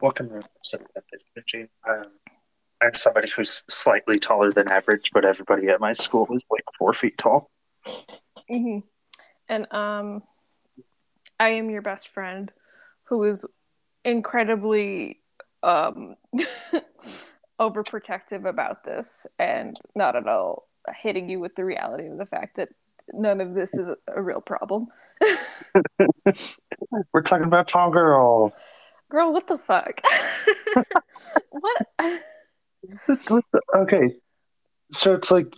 Welcome to. Um, I'm somebody who's slightly taller than average, but everybody at my school is like four feet tall. hmm And um, I am your best friend, who is incredibly um overprotective about this, and not at all hitting you with the reality of the fact that none of this is a, real problem. We're talking about tall girl. Girl, what the fuck? what? Okay, so it's like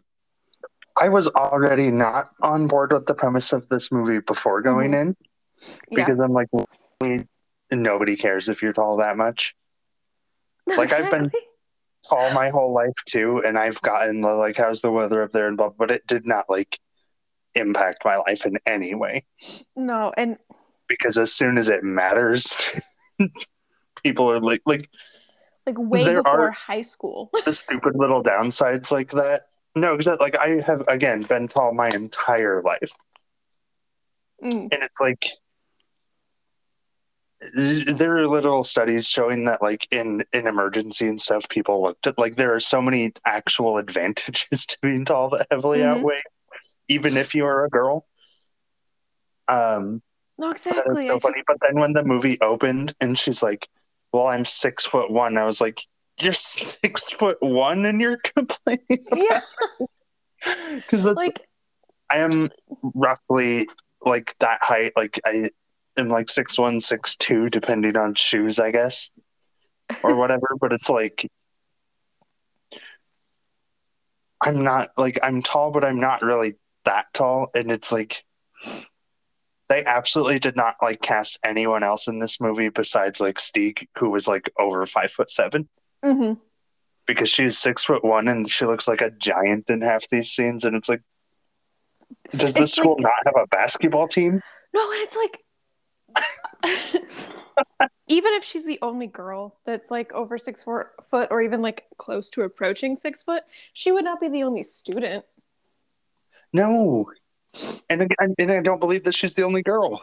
I was already not on board with the premise of this movie before mm-hmm. going in Yeah. because I'm like, nobody cares if you're tall that much. like, I've been-. Tall my whole life too, and I've gotten the like, how's the weather up there and blah, but it did not like impact my life in any way. No, and because as soon as it matters, people are like like like way There before high school. the stupid little downsides like that. No, because like I have again been tall my entire life, Mm. and it's like there are little studies showing that like in in emergency and stuff, people looked at like there are so many actual advantages to being tall that heavily Mhm. outweigh, even if you are a girl. Um, No, That is exactly. so I just- But then when the movie opened and she's like, "Well, I'm six foot one," I was like, "You're six foot one and you're complaining?" yeah, Because like I am roughly like that height. Like I am like six one, six two, depending on shoes, I guess, or whatever. but it's like I'm not like I'm tall, but I'm not really that tall, and it's like. They absolutely did not like cast anyone else in this movie besides like Stig, who was like over five foot seven, mhm. because she's six foot one and she looks like a giant in half these scenes. And it's like, does this It's school like- not have a basketball team? No, and it's like even if she's the only girl that's like over six four foot or even like close to approaching six foot, she would not be the only student. No. And and I don't believe that she's the only girl.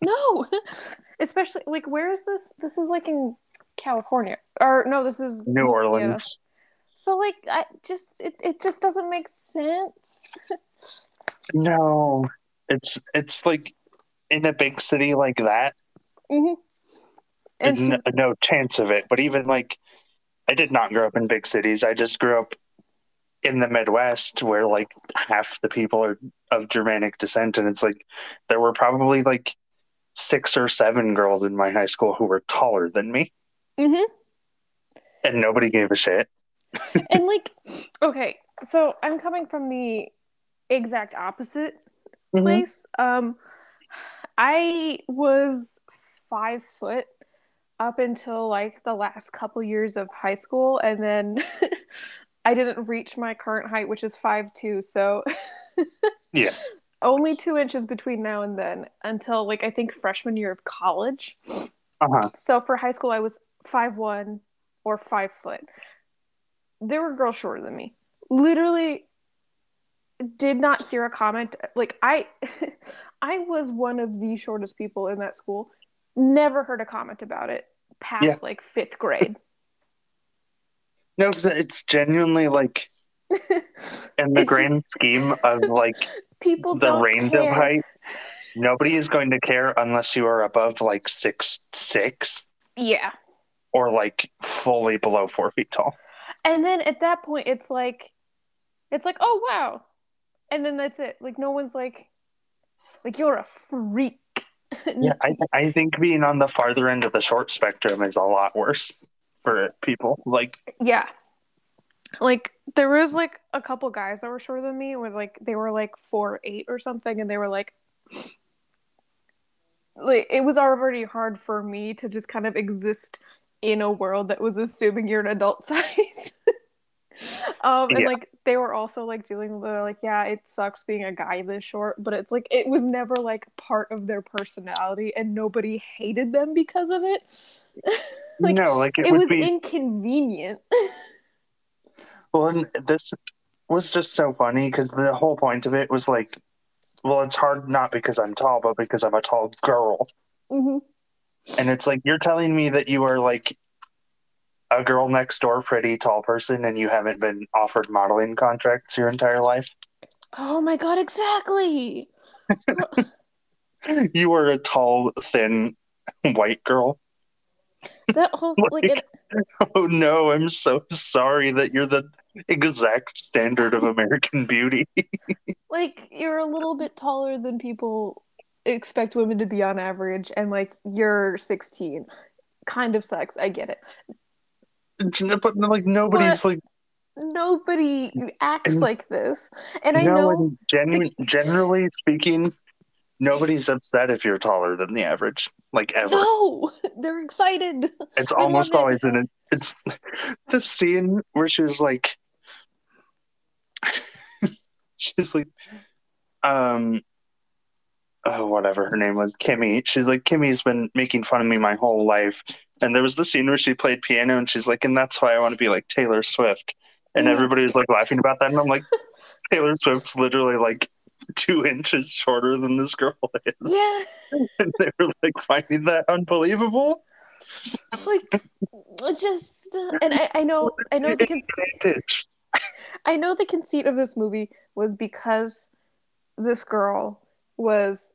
No, especially like where is this? This is like in California, or no, this is New yeah. Orleans. So like, I just it, it just doesn't make sense. No. It's it's like in a big city like that, hmm And n- she's, no chance of it. But even like, I did not grow up in big cities. I just grew up in the Midwest where like half the people are of Germanic descent. And it's like, there were probably like six or seven girls in my high school who were taller than me. Mhm. And nobody gave a shit. and like, okay, so I'm coming from the exact opposite Mhm. place. Um, I was five foot up until like the last couple years of high school, and then I didn't reach my current height, which is five two. So Yeah. only two inches between now and then until like I think freshman year of college. Uh-huh. So for high school, I was five one or five foot. There were girls shorter than me. Literally, did not hear a comment. Like I, I was one of the shortest people in that school. Never heard a comment about it past Yeah. like fifth grade. No, it's genuinely like in the grand scheme of like People the range care. of height, nobody is going to care unless you are above like six six Yeah, or like fully below four feet tall. and then at that point, it's like, it's like, oh wow, and then that's it. Like no one's like, like you're a freak. Yeah, I, I think being on the farther end of the short spectrum is a lot worse for people. Like, Yeah. Like there was like a couple guys that were shorter than me where like they were like four eight or something and they were like like it was already hard for me to just kind of exist in a world that was assuming you're an adult size. um and Yeah. like they were also like dealing with like yeah it sucks being a guy this short but it's like it was never like part of their personality and nobody hated them because of it Like, no, like it, it was be. inconvenient well, and this was just so funny because the whole point of it was like well, it's hard not because I'm tall, but because I'm a tall girl. hmm And it's like you're telling me that you are like a girl next door, pretty tall person, and you haven't been offered modeling contracts your entire life. Oh my god, exactly. You are a tall, thin, white girl. That whole like, Like- it, Oh no, I'm so sorry that you're the exact standard of American beauty. like you're a little bit taller than people expect women to be on average, and like you're 16. Kind of sucks. I get it. but like nobody's like Nobody acts And- like this, and I no, know. genu- generally speaking, nobody's upset if you're taller than the average. Like ever. No, they're excited. It's I almost love it. always in it. It's the scene where she's like, she's like, um, oh, whatever her name was, Kimmy. She's like, Kimmy's been making fun of me my whole life. And there was the scene where she played piano and she's like, and that's why I want to be like Taylor Swift. And Yeah. everybody was like laughing about that. And I'm like, Taylor Swift's literally like two inches shorter than this girl is. Yeah, And they were like finding that unbelievable. like it's just, and I, I know, I know the Advantage. I know the conceit of this movie was because this girl was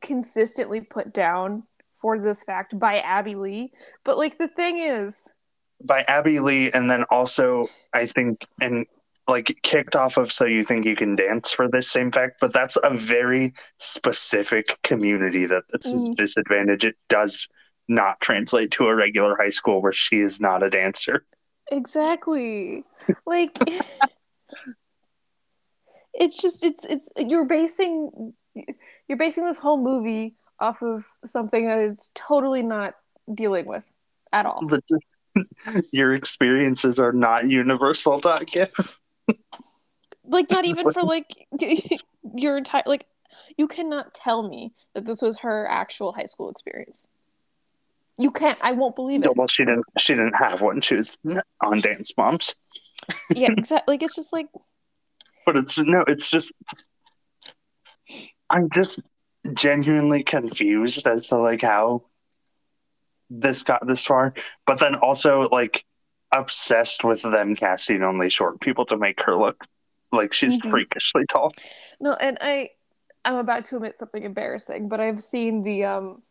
consistently put down for this fact by Abby Lee. But like the thing is, by Abby Lee, and then also I think and like kicked off of So You Think You Can Dance for this same fact, but that's a very specific community that that's Mhm. a disadvantage. It does not translate to a regular high school where she is not a dancer. Exactly, like it's just it's it's you're basing you're basing this whole movie off of something that it's totally not dealing with at all. Your experiences are not universal. Dot like not even for like your entire like you cannot tell me that this was her actual high school experience you can't i won't believe it Well, she didn't. She didn't have one. She was on Dance Moms. yeah exactly like it's just like but it's no it's just i'm just genuinely confused as to like how this got this far but then also like obsessed with them casting only short people to make her look like she's Mhm. freakishly tall no and i i'm about to admit something embarrassing but i've seen the um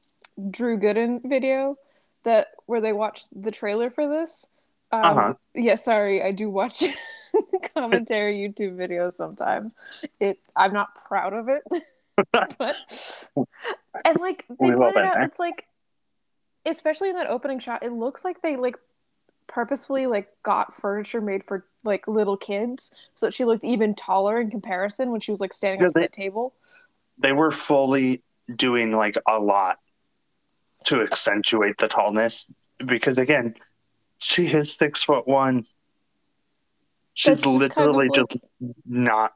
drew gooden video that where they watched the trailer for this um Uh-huh. yeah sorry i do watch commentary youtube videos sometimes. It i'm not proud of it but and like they pointed been out it's like especially in that opening shot it looks like they like purposefully like got furniture made for like little kids so that she looked even taller in comparison when she was like standing Yeah, up at the table. they were fully doing like a lot to accentuate the tallness because again she is six foot one. She's just kind of literally like- just not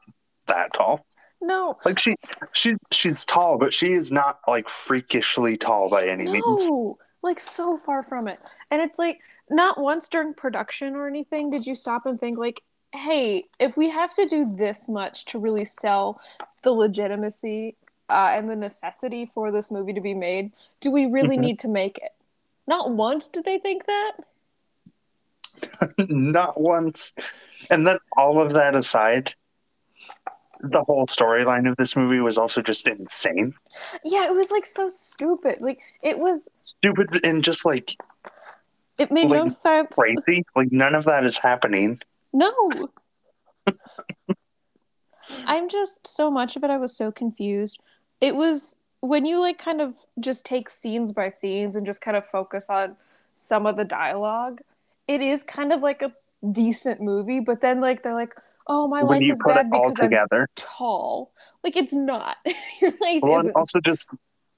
that tall. No. Like she, she, she's tall, but she is not like freakishly tall by any means. no like so far from it. And it's like not once during production or anything did you stop and think like hey if we have to do this much to really sell the legitimacy uh, and the necessity for this movie to be made do we really Mhm. need to make it not once did they think that not once. And then all of that aside, the whole storyline of this movie was also just insane, yeah it was like so stupid like it was stupid, and just like it made no Like, sense crazy. Like none of that is happening. No. I'm just so much of it I was so confused. It was when you like kind of just take scenes by scenes and just kind of focus on some of the dialogue, it is kind of like a decent movie, but then like they're like, "Oh, my when life is bad because I'm tall." Like it's not. Your life well, and isn't. also just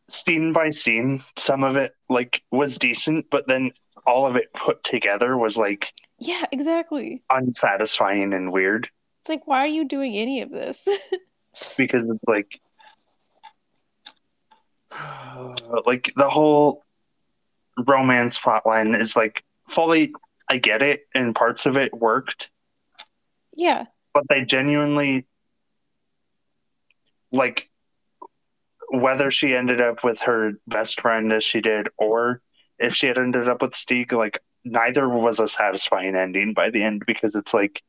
scene by scene, some of it like was decent, but then all of it put together was like Yeah, exactly. unsatisfying and weird. It's like, why are you doing any of this? because it's like like the whole romance plotline is like fully I get it and parts of it worked, yeah. but they genuinely like whether she ended up with her best friend as she did, or if she had ended up with Stig, like neither was a satisfying ending by the end because it's like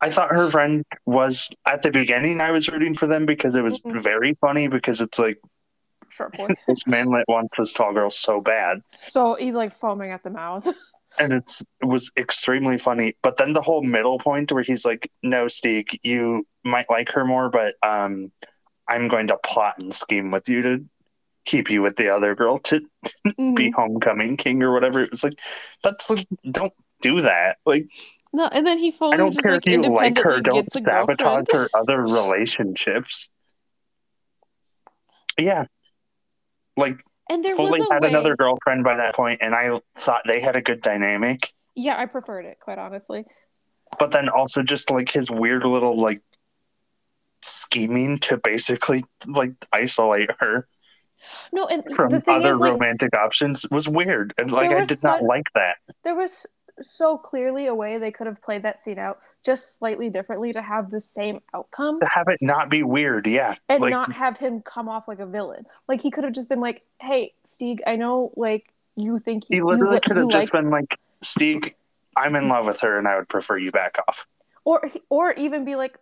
I thought her friend was at the beginning. I was rooting for them because it was Mhm. very funny because it's like Short boy. this manlet wants this tall girl so bad, so he's like foaming at the mouth. and it's it was extremely funny. But then the whole middle point where he's like, "No, Stig, you might like her more, but um, I'm going to plot and scheme with you to keep you with the other girl to be Mhm. homecoming king or whatever." It was like, that's like, don't do that. Like, No, and then he fully I don't just care like if you like her. Don't sabotage her other relationships. Yeah, like And there fully was had way. another girlfriend by that point, and I thought they had a good dynamic. Yeah, I preferred it quite honestly. But then also just like his weird little like scheming to basically like isolate her No, and from the thing other is, like, romantic options was weird, and like I did not like that. there was so clearly a way they could have played that scene out just slightly differently to have the same outcome To have it not be weird, yeah, and like not have him come off like a villain. Like he could have just been like, "Hey, Stig, I know like you think he you, literally you, could have just like been like, "Stig, I'm in love with her, and I would prefer you back off." or or even be like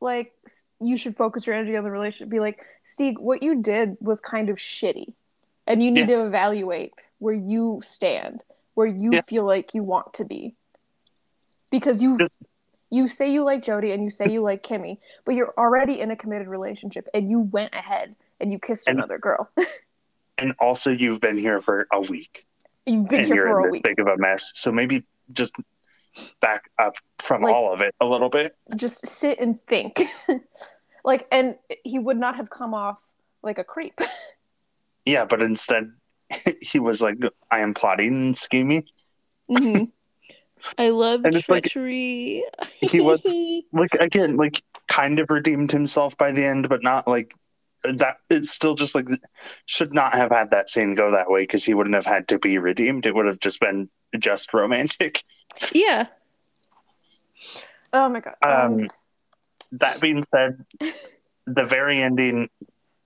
like you should focus your energy on the relationship be like Stig what you did was kind of shitty and you need to evaluate where you stand where you Yeah. feel like you want to be because you Just- you say you like Jody and you say you like Kimmy but you're already in a committed relationship and you went ahead and you kissed And- another girl And also, you've been here for a week, you've been and here you're for in a this week big of a mess. So maybe just back up from Like- all of it a little bit. just sit and think like and he would not have come off like a creep Yeah, but instead, he was like, "I am plotting and scheming." Mm-hmm. I love And it's like- treachery. he was- like again like kind of redeemed himself by the end but not like that it's still just like should not have had that scene go that way because he wouldn't have had to be redeemed it would have just been just romantic yeah. Oh my god. um that being said the very ending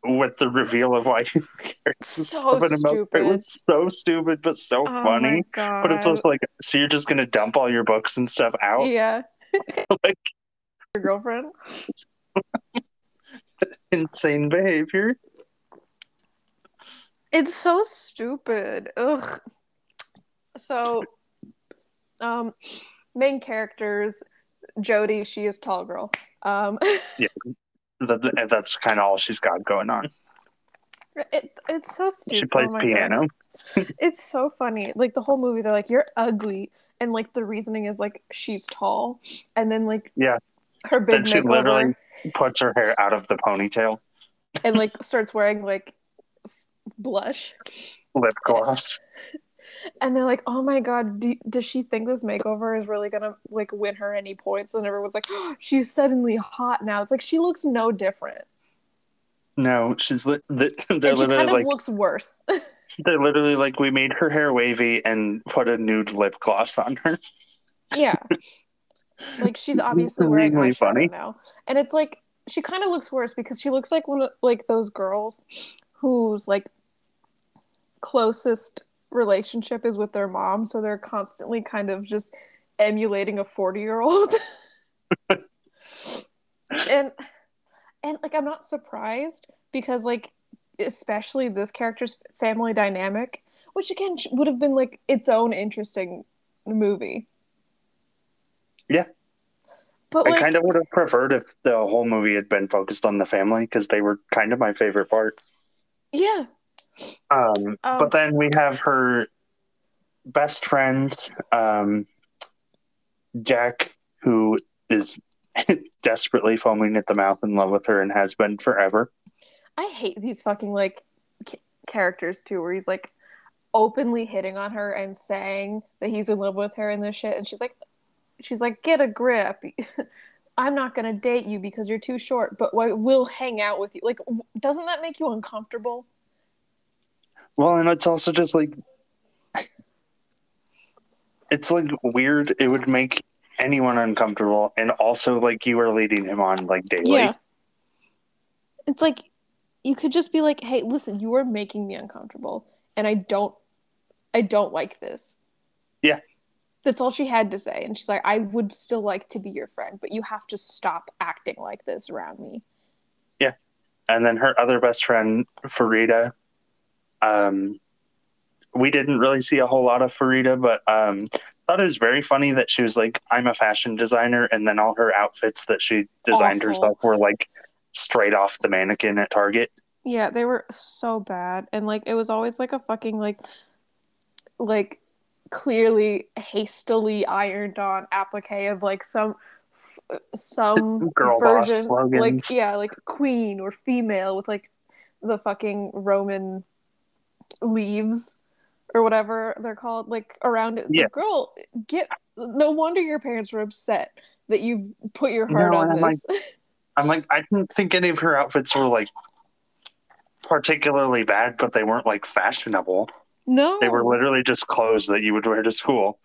with the reveal of why he cares So it stupid. was so stupid but so oh funny but it's also like so you're just gonna dump all your books and stuff out yeah. like Your girlfriend. insane behavior It's so stupid. Ugh. So, um, main characters. Jody, she is tall girl. Um, that, that's kind of all she's got going on it, it's so stupid. she plays Oh piano It's so funny. Like the whole movie, they're like, "You're ugly," and like the reasoning is like she's tall, and then like Yeah. her big Then she literally puts her hair out of the ponytail, and like starts wearing like f- blush, lip gloss. And they're like, "Oh my god, do, does she think this makeover is really gonna like win her any points?" And everyone's like, oh, "She's suddenly hot now." It's like she looks no different, No, she's li- they're and literally kind of like looks worse. they're literally like we made her hair wavy and put a nude lip gloss on her. Yeah. Like she's obviously wearing eyeshadow funny. now. And it's like she kind of looks worse because she looks like one of like those girls who's like closest relationship is with their mom, so they're constantly kind of just emulating a 40-year-old. and and like I'm not surprised because like especially this character's family dynamic, which again would have been like its own interesting movie. Yeah. But I like kind of would have preferred if the whole movie had been focused on the family because they were kind of my favorite part. yeah. Um, Um, but then we have her best friend, um, Jack, who is desperately foaming at the mouth in love with her and has been forever. I hate these fucking like ca- characters too, where he's like openly hitting on her and saying that he's in love with her and this shit, and she's like, she's like, get a grip. I'm not gonna date you because you're too short, but I will hang out with you. Like, w- doesn't that make you uncomfortable? Well, and it's also just like it's like weird. It would make anyone uncomfortable, and also like you are leading him on like daily. It's like you could just be like, "Hey, listen, you are making me uncomfortable, and I don't, I don't like this." Yeah. That's all she had to say, and she's like, "I would still like to be your friend, but you have to stop acting like this around me." Yeah, and then her other best friend Fareeda. Um, we didn't really see a whole lot of Fareeda, but um, thought it was very funny that she was like, "I'm a fashion designer," and then all her outfits that she designed Awful. herself were like straight off the mannequin at Target. Yeah, they were so bad, and like it was always like a fucking like, like clearly hastily ironed on applique of like some f- some Girl version, like yeah, like queen or female with like the fucking Roman leaves or whatever they're called, like around it. It's Yeah. like, girl, get. No wonder your parents were upset that you put your heart No, on I'm this. I'm like, I didn't think any of her outfits were like particularly bad, but they weren't like fashionable. no, They were literally just clothes that you would wear to school.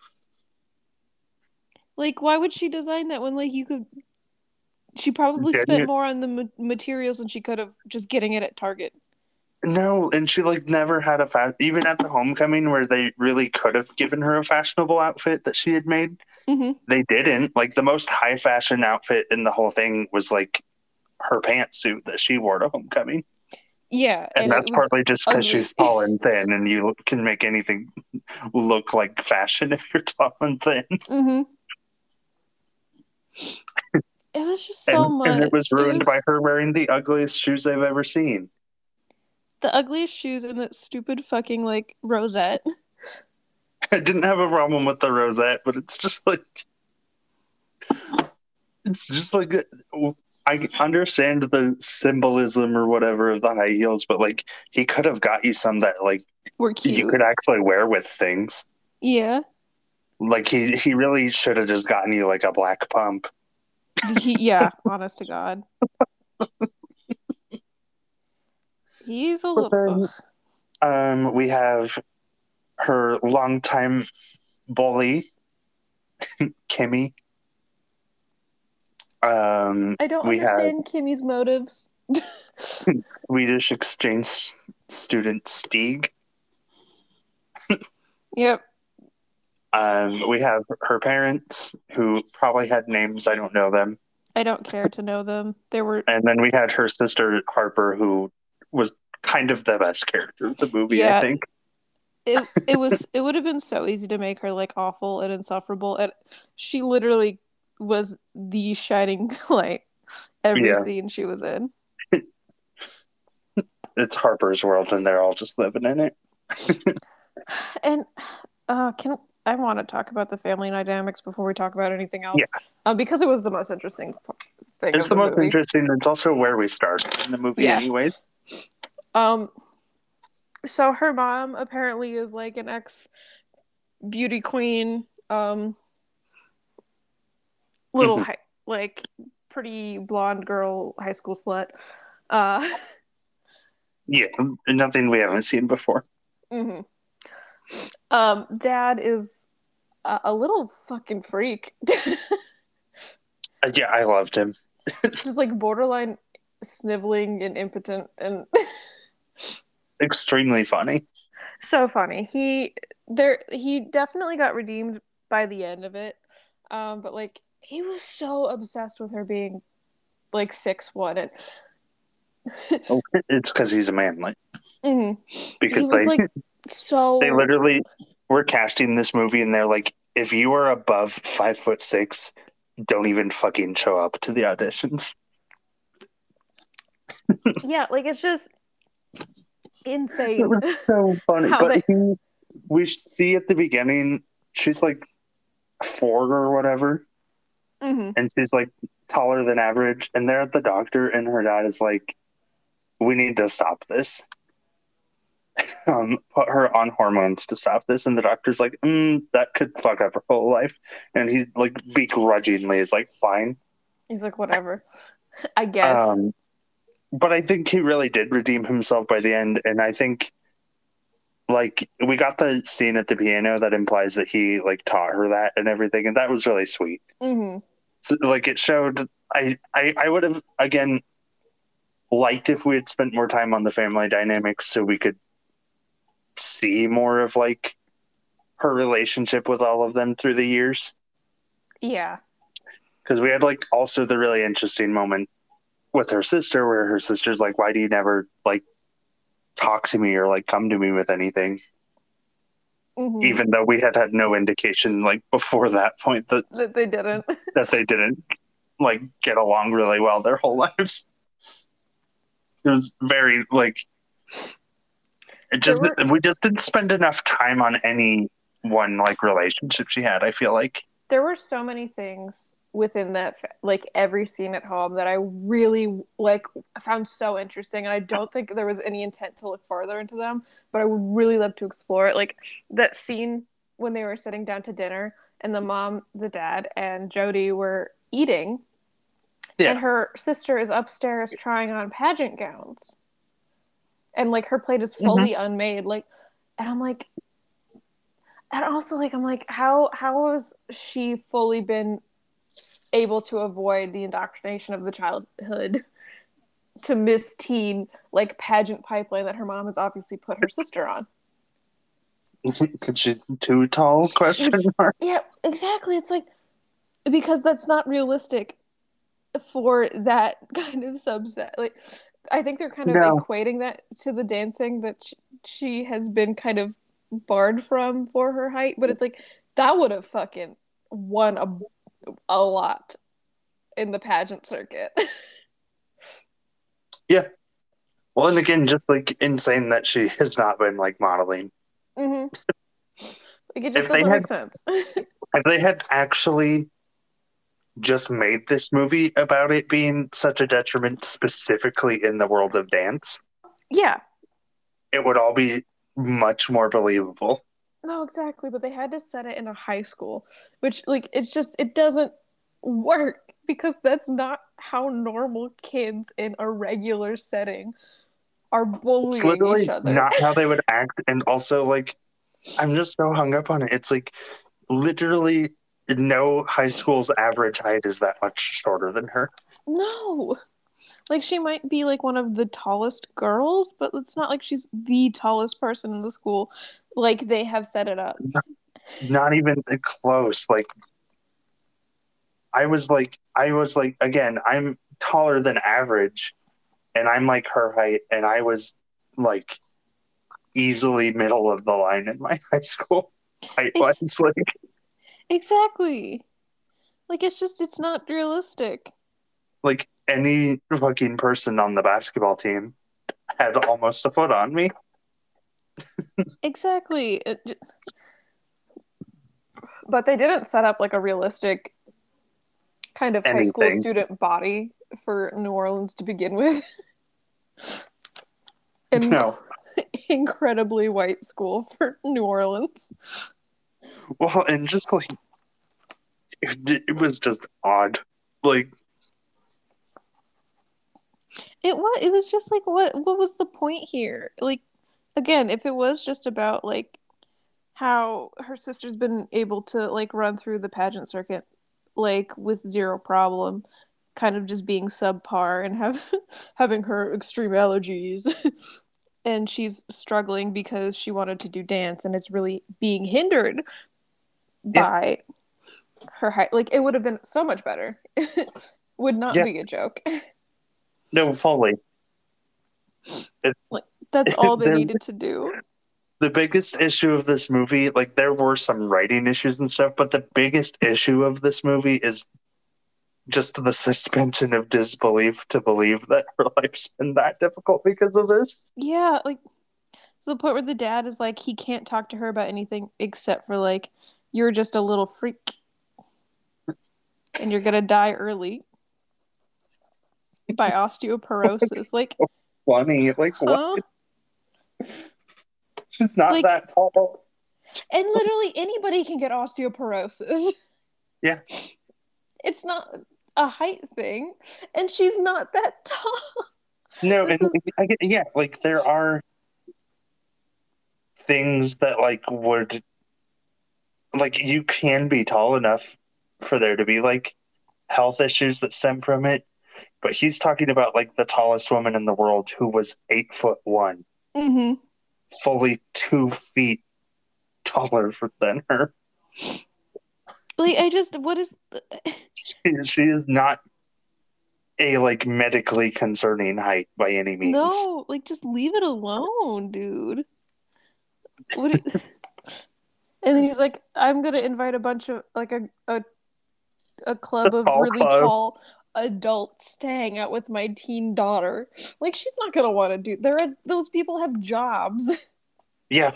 Like, why would she design that when, like, you could? She probably Didn't spent more on the ma- materials than she could have just getting it at Target. No, and she like never had a fa- even at the homecoming where they really could have given her a fashionable outfit that she had made. Mm-hmm. They didn't. Like the most high fashion outfit in the whole thing was like her pantsuit that she wore to homecoming, Yeah, and, it that's partly just because she's tall and thin, and you can make anything look like fashion if you're tall and thin. Mhm. it was just so and, much. and it was ruined by was her wearing the ugliest shoes I've ever seen. The ugliest shoes and that stupid fucking like rosette. I didn't have a problem with the rosette, but it's just like it's just like I understand the symbolism or whatever of the high heels, but like he could have got you some that like Were cute. you could actually wear with things. Yeah. Like he he really should have just gotten you like a black pump. He, yeah. honest to God. He's a little. Um, we have her longtime bully, Kimmy. Um, I don't we have- understand Kimmy's motives. Swedish exchange student Stig. Yep. Um, we have her parents who probably had names, I don't know them. I don't care to know them. They were And then we had her sister Harper, who was kind of the best character of the movie, Yeah. I think. it it was it would have been so easy to make her like awful and insufferable and she literally was the shining light every Yeah. scene she was in It's Harper's world, and they're all just living in it. and uh can i want to talk about the family dynamics before we talk about anything else Yeah. uh, because it was the most interesting thing It's of the most movie. interesting. It's also where we start in the movie, Yeah. anyways. Um so her mom apparently is like an ex beauty queen um little Mhm. hi- like pretty blonde girl high school slut uh Yeah, nothing we haven't seen before. mhm. um dad is a, a little fucking freak Uh, yeah, I loved him. just like borderline sniveling and impotent and Extremely funny. so funny. He there he definitely got redeemed by the end of it. Um but like he was so obsessed with her being like six one and It's because he's a manlet. Mhm. Because he was they like so they literally were casting this movie, and they're like, if you are above five foot six, don't even fucking show up to the auditions. Yeah, like it's just insane. so funny. How but they- he, we see at the beginning, she's like four or whatever, hmm and she's like taller than average. And they're at the doctor, and her dad is like, "We need to stop this." um, put her on hormones to stop this, and the doctor's like, mm, "That could fuck up her whole life." And he like begrudgingly is like, "Fine." He's like whatever. I guess. Um, but I think he really did redeem himself by the end, and I think like we got the scene at the piano that implies that he like taught her that and everything, and that was really sweet. hmm So, like it showed, I I, I would have again. liked if we had spent more time on the family dynamics so we could see more of like her relationship with all of them through the years. Yeah. Because we had like also the really interesting moment with her sister where her sister's like, Why do you never like talk to me or like come to me with anything? Mhm. Even though we had had no indication like before that point that that they didn't. that they didn't like get along really well their whole lives. It was very like it just There we just didn't spend enough time on any one like relationship she had. I feel like there were so many things within that like every scene at home that i really like found so interesting and i don't think there was any intent to look farther into them but i would really love to explore it. Like that scene when they were sitting down to dinner and the mom the dad and jody were eating Yeah. and her sister is upstairs trying on pageant gowns. And like her plate is fully mm-hmm. unmade like and i'm like and also like i'm like how how has she fully been able to avoid the indoctrination of the childhood to miss teen like pageant pipeline that her mom has obviously put her sister on could she too tall question mark? yeah exactly it's like because that's not realistic for that kind of subset like i think they're kind of No. equating that to the dancing that she, she has been kind of barred from for her height but it's like that would have fucking won a, a lot in the pageant circuit yeah. Well, and again, just like insane that she has not been like modeling. hmm like it just If doesn't had- make sense If they had actually just made this movie about it being such a detriment specifically in the world of dance, yeah it would all be much more believable. No, exactly, but they had to set it in a high school, which like it's just it doesn't work because that's not how normal kids in a regular setting are It's bullying literally each other. not how they would act. And also, like, I'm just so hung up on it. It's like literally no high school's average height is that much shorter than her. No. Like she might be like one of the tallest girls, but it's not like she's the tallest person in the school like they have set it up. Not even close. Like, I was like, I was like, again, I'm taller than average, and I'm like her height, and I was like easily middle of the line in my high school height wise. Like, Exactly. Like it's just it's not realistic. like any fucking person on the basketball team had almost a foot on me. Exactly. But they didn't set up like a realistic kind of high school student body for New Orleans to begin with. In- No. Incredibly white school for New Orleans. Well, and just like it, it was just odd. Like, It was it was just like what what was the point here? Like again, if it was just about like how her sister's been able to like run through the pageant circuit like with zero problem, kind of just being subpar and have having her extreme allergies and she's struggling because she wanted to do dance and it's really being hindered Yeah. by her height. Like it would have been so much better. would not Yeah. be a joke. no, fully. That's all they needed to do. The biggest issue of this movie, like, there were some writing issues and stuff, but the biggest issue of this movie is just the suspension of disbelief to believe that her life's been that difficult because of this. Yeah, like to the point where the dad is like he can't talk to her about anything except for like you're just a little freak and you're gonna die early by osteoporosis. Like, Funny, like, what? She's not Like- that tall. And literally anybody can get osteoporosis. Yeah. It's not a height thing, and she's not that tall. No, and I get, yeah, like there are things that like would like you can be tall enough for there to be like health issues that stem from it. but he's talking about like the tallest woman in the world who was eight foot one, Mm-hmm. fully two feet taller than her. Like I just what is the... She, she is not a like medically concerning height by any means. no? Like just leave it alone, dude. What? and then he's like, I'm gonna invite a bunch of like a a a club A of really club. tall adults to hang out with my teen daughter. Like she's not gonna want to do. There are those people have jobs. Yeah.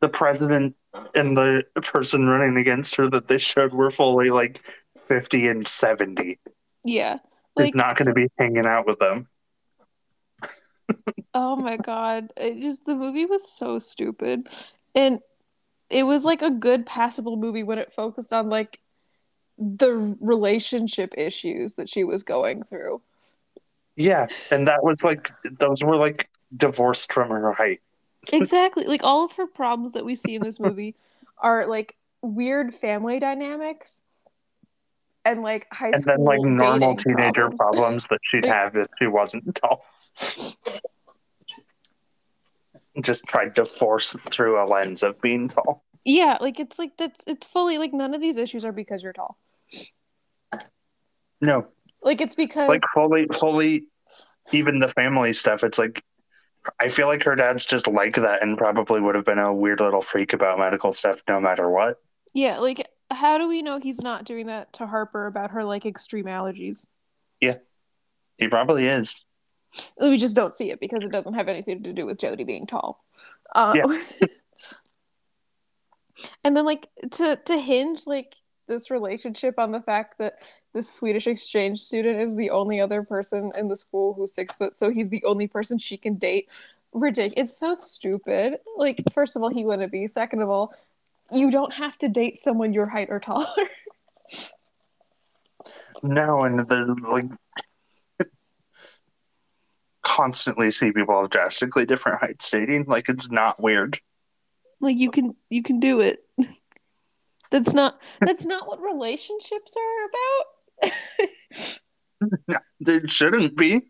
The president and the person running against her that they showed were fully like 50 and 70. yeah. Is not going to be hanging out with them. Oh my god. It just the movie was so stupid. And it was like a good passable movie when it focused on like the relationship issues that she was going through. Yeah. And that was like, those were like divorced from her height. Exactly. Like all of her problems that we see in this movie are like weird family dynamics and like high And school and then like normal teenager problems. problems that she'd have if she wasn't tall. Just tried to force through a lens of being tall. Yeah, like it's like that's it's fully like none of these issues are because you're tall. No, Like it's because like fully fully even the family stuff it's like i feel like her dad's just like that and probably would have been a weird little freak about medical stuff no matter what Yeah, like how do we know he's not doing that to Harper about her like extreme allergies? Yeah. He probably is We just don't see it because it doesn't have anything to do with Jody being tall. Uh, and then like to to hinge like this relationship on the fact that this Swedish exchange student is the only other person in the school who's six foot, so he's the only person she can date. Ridiculous. It's so stupid. Like, first of all, he wouldn't be. Second of all, you don't have to date someone your height or taller. no and the like constantly see people of drastically different heights dating like it's not weird like you can you can do it that's not that's not what relationships are about. It shouldn't be.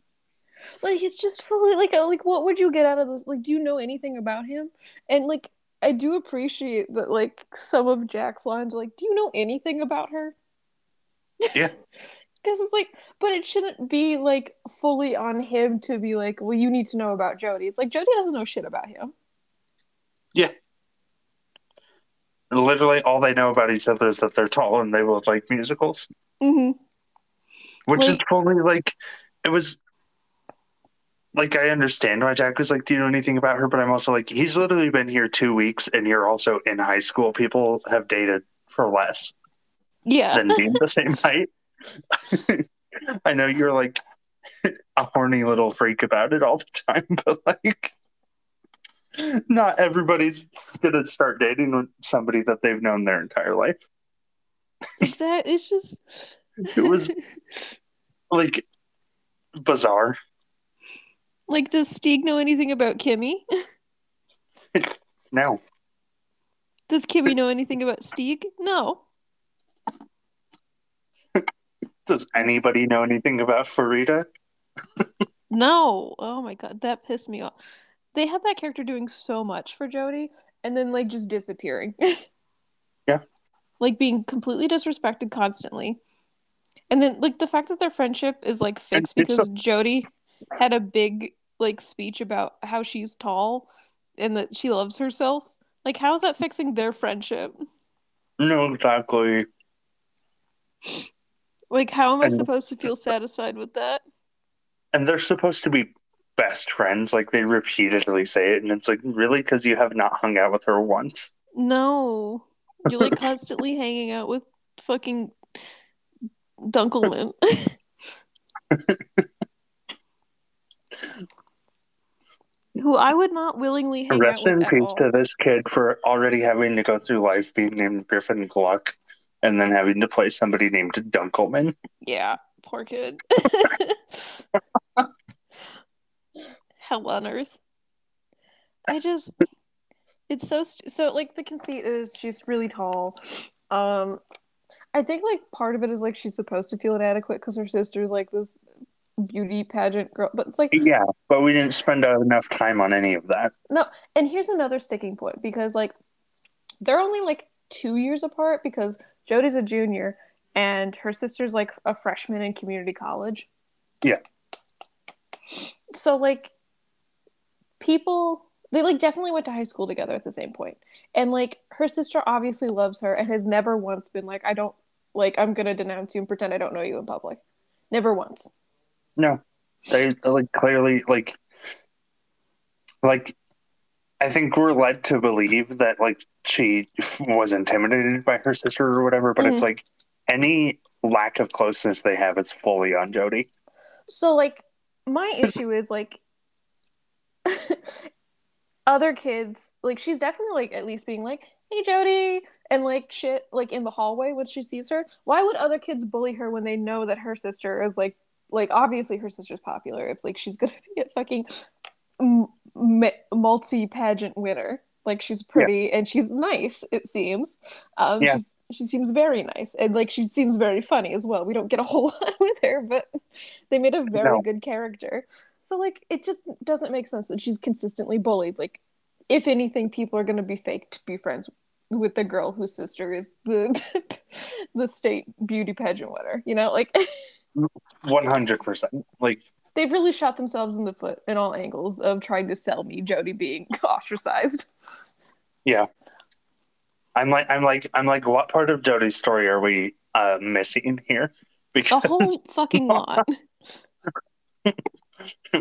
Like it's just fully like uh, like what would you get out of this? Like do you know anything about him? And like i do appreciate that like some of jack's lines are like do you know anything about her? Yeah. because it's like but it shouldn't be like fully on him to be like well you need to know about jody. It's like jody doesn't know shit about him literally all they know about each other is that they're tall and they both like musicals mm-hmm. which is totally like it was like I understand why Jack was like, "Do you know anything about her?" But I'm also like, he's literally been here two weeks, and you're also in high school. People have dated for less yeah than being the same height. I know you're like a horny little freak about it all the time, but like, not everybody's gonna start dating with somebody that they've known their entire life. exactly it's just It was like bizarre. like does Stig know anything about kimmy No. Does Kimmy know anything about Stig? No. Does anybody know anything about Fareeda? No. Oh my god, that pissed me off. They had that character doing so much for Jody and then like just disappearing. Yeah. Like being completely disrespected constantly. And then like the fact that their friendship is like fixed because Jody had a big like speech about how she's tall and that she loves herself. Like how is that fixing their friendship? No, exactly. Like how am I And- supposed to feel satisfied with that? And they're supposed to be best friends. Like they repeatedly say it, and it's like, really? Because you have not hung out with her once. No. You're like constantly hanging out with fucking Dunkleman. Who I would not willingly hang Rest out in peace to this kid for already having to go through life being named Griffin Gluck and then having to play somebody named Dunkleman. Yeah, poor kid. Hell on earth. I just it's so st- so like the conceit is she's really tall. Um I think like part of it is like she's supposed to feel inadequate because her sister's like this beauty pageant girl, but it's like Yeah, but we didn't spend enough time on any of that. no. And here's another sticking point because like they're only like two years apart because Jodie's a junior and her sister's like a freshman in community college. Yeah. So like people they like definitely went to high school together at the same. And like her sister obviously loves her and has never once been like I don't like I'm going to denounce you and pretend I don't know you in public. Never once. No, they like clearly like like I think we're led to believe that like she was intimidated by her sister or whatever, but it's Mhm. like any lack of closeness they have is fully on jody So like my issue is like other kids like she's definitely like at least being like hey Jody and like shit like in the hallway when she sees her. Why would other kids bully her when they know that her sister is like like obviously her sister's popular. It's like she's gonna be a fucking m- multi pageant winner. Like she's pretty and she's nice. It seems. Um, Yeah. she seems very nice and like she seems very funny as well. We don't get a whole lot with her, but they made a very No. good character. So like it just doesn't make sense that she's consistently bullied. Like if anything, people are gonna be fake to be friends with the girl whose sister is the the state beauty pageant winner. You know, like One hundred percent. Like they've really shot themselves in the foot in all angles of trying to sell me Jody being ostracized. yeah. I'm like I'm like I'm like what part of Jodie's story are we uh missing here? Because A whole fucking lot.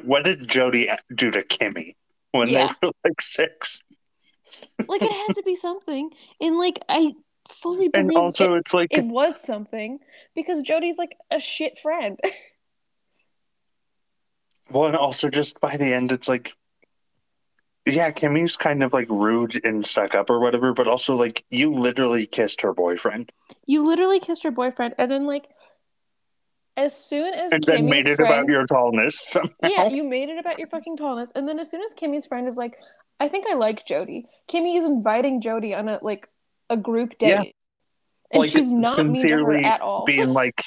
What did Jody do to Kimmy when Yeah. they were like six? Like it had to be something. And like I fully believe And also it, it's like it was something because Jody's like a shit friend. Well, and also just by the end, it's like, yeah, Kimmy's kind of like rude and stuck up or whatever, but also like you literally kissed her boyfriend you literally kissed her boyfriend and then like as soon as and then made it friend, about your tallness somehow. yeah, you made it about your fucking tallness. And then as soon as Kimmy's friend is like, I think I like Jody. Kimmy is inviting Jody on a like a group date. Yeah. And Like, she's not mean to her sincerely at all. Being like,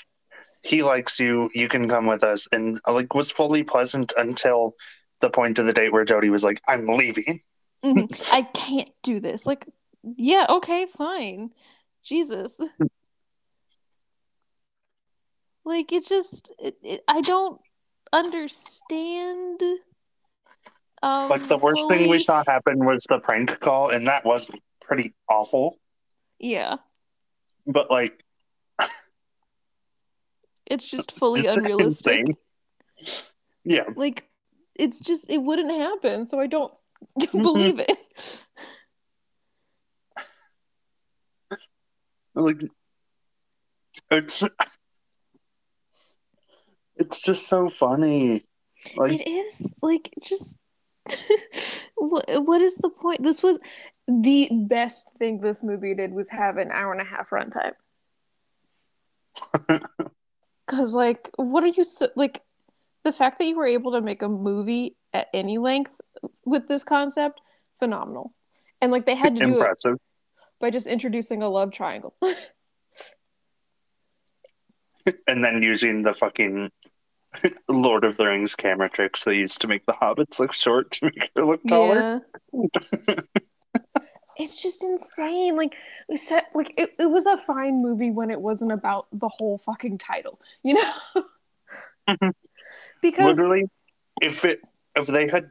he likes you, you can come with us, and like was fully pleasant until the point of the date where Jody was like, I'm leaving. Mhm. I can't do this. Like, yeah, okay, fine. Jesus. Like it just it, it, I don't understand um Like the worst thing we saw happen was the prank call, and that was pretty awful. Yeah. But like, It's just fully unrealistic. insane. Yeah. Like it's just it wouldn't happen, so I don't believe it. like it's it's just so funny like it is like just what, what is the point? This was the best thing this movie did was have an hour and a half runtime. Cause like, what are you so like? The fact that you were able to make a movie at any length with this concept, phenomenal. And like they had to do it impressive by just introducing a love triangle. and then using the fucking lord of the rings camera tricks they used to make the hobbits look short to make her look taller Yeah. it's just insane. Like we said, like it, it was a fine movie when it wasn't about the whole fucking title, you know? Mhm. because literally if it if they had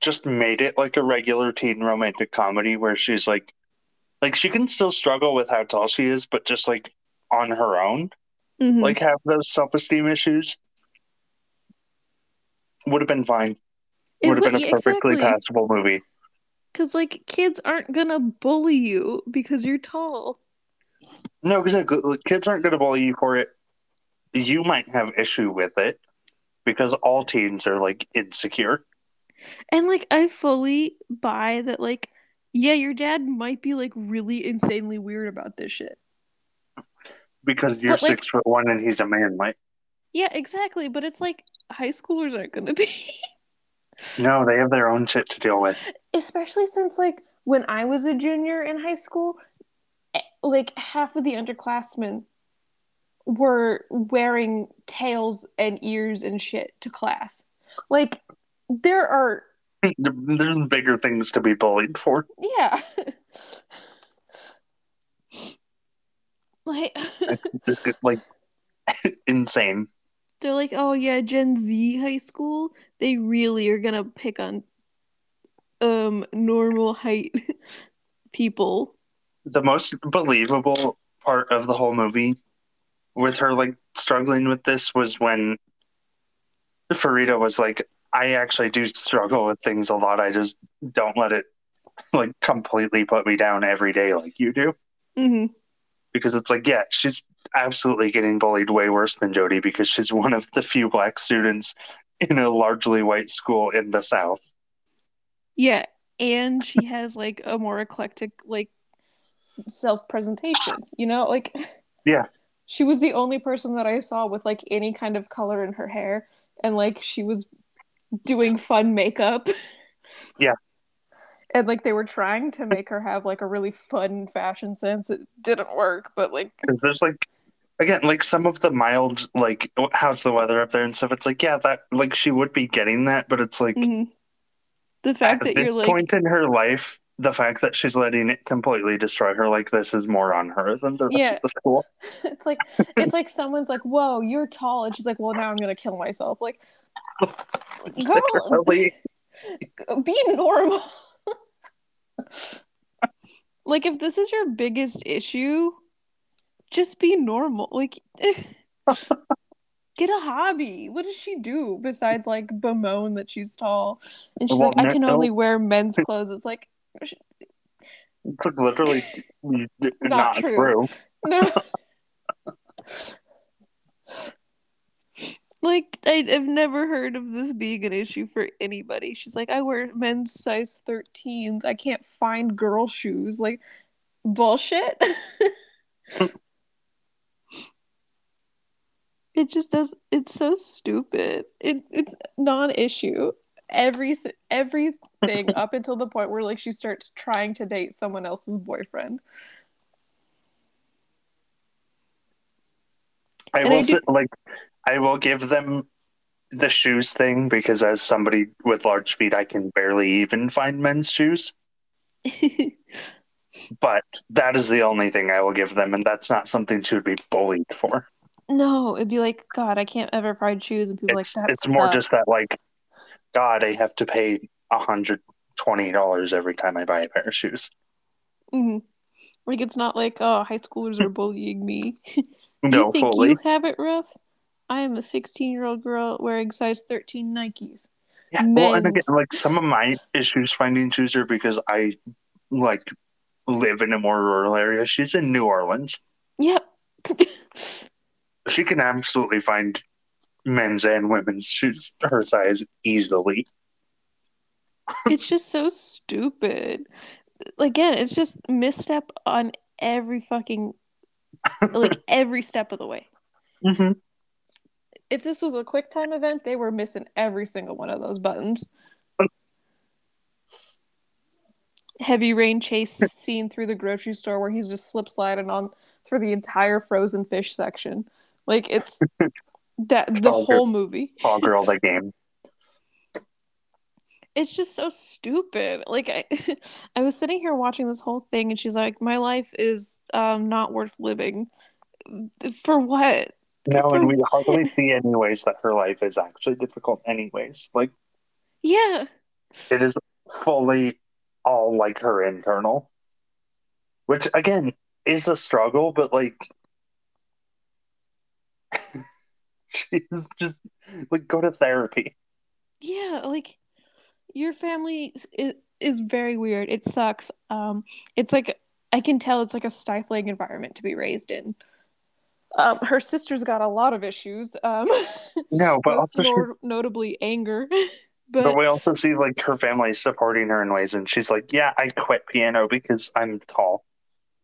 just made it like a regular teen romantic comedy where she's like like she can still struggle with how tall she is but just like on her own Mhm. like have those self-esteem issues would have been fine would have been a perfectly exactly. passable movie Because like kids aren't gonna bully you because you're tall. no because kids aren't to bully you for it you might have issue with it because all teens are like insecure And like I fully buy that like yeah, your dad might be like really insanely weird about this shit. Because you're But, like- six foot one and he's a man like Yeah, exactly. But it's like high schoolers aren't gonna be no they have their own shit to deal with especially since like when I was a junior in high school, eh, like half of the underclassmen were wearing tails and ears and shit to class. Like there are There's bigger things to be bullied for. yeah. like It's, it's, it's, like insane. they're like, "Oh yeah, Gen Z high school, they really are going to pick on um normal height people." The most believable part of the whole movie with her like struggling with this was when Fareeda was like, I actually do struggle with things a lot. I just don't let it like completely put me down every day like you do. Mhm. Because it's like, yeah, she's absolutely getting bullied way worse than Jody because she's one of the few black students in a largely white school in the South. Yeah, and she has like a more eclectic like self-presentation, you know? Like Yeah. She was the only person that I saw with like any kind of color in her hair and like she was doing fun makeup. Yeah. And like they were trying to make her have like a really fun fashion sense. It didn't work, but like there's like, again, like some of the mild, like, how's the weather up there and stuff. It's like, yeah, that, like, she would be getting that, but it's like, mhm. the fact at that you're this like point in her life, the fact that she's letting it completely destroy her like this is more on her than the rest Yeah. of the school. it's like it's like someone's like, "Whoa, you're tall," and she's like, "Well, now I'm gonna kill myself." Like, girl, Literally. be normal. Like, if this is your biggest issue, just be normal. Like, get a hobby. What does she do besides like bemoan that she's tall? And she's Well, like, I can no. only wear men's clothes. It's like, It's like literally not, Not true. true. no. Like I, I've never heard of this being an issue for anybody. She's like, I wear men's size 13s. I can't find girl shoes. Like, bullshit. it just does. It's so stupid. It it's non-issue. Every everything up until the point where like she starts trying to date someone else's boyfriend. I And will I do- say, like, I will give them the shoes thing because as somebody with large feet, I can barely even find men's shoes. But that is the only thing I will give them, and that's not something she would be bullied for. No, it'd be like, God, I can't ever find shoes, and people It's like that. it's more just that like, God, I have to pay hundred twenty dollars every time I buy a pair of shoes. Mhm. Like it's not like, oh, high schoolers are bullying me. No, you think fully. you have it rough? I am a 16 year old girl wearing size 13 Nikes. Yeah, well, and again, like some of my issues finding shoes are because I like live in a more rural area. She's in New Orleans. Yep. She can absolutely find men's and women's shoes her size easily. it's just so stupid. Like again, it's just misstep on every fucking, like every step of the way. Mm-hmm. If this was a quick time event, they were missing every single one of those buttons. Heavy rain chase scene through the grocery store where he's just slip sliding on through the entire frozen fish section. Like it's that the all whole movie. All girl the game. It's just so stupid. Like I I was sitting here watching this whole thing and she's like, My life is um not worth living. For what? No, and we hardly see any ways that her life is actually difficult, anyways. Like Yeah. it is fully all like her internal, which again is a struggle, but like she's just like go to therapy. Yeah, like your family is, is very weird. It sucks. Um, it's like I can tell it's like a stifling environment to be raised in. Um, her sister's got a lot of issues. Um, No, but also she, notably anger. but but we also see like her family supporting her in ways, and she's like, "Yeah, I quit piano because I'm tall.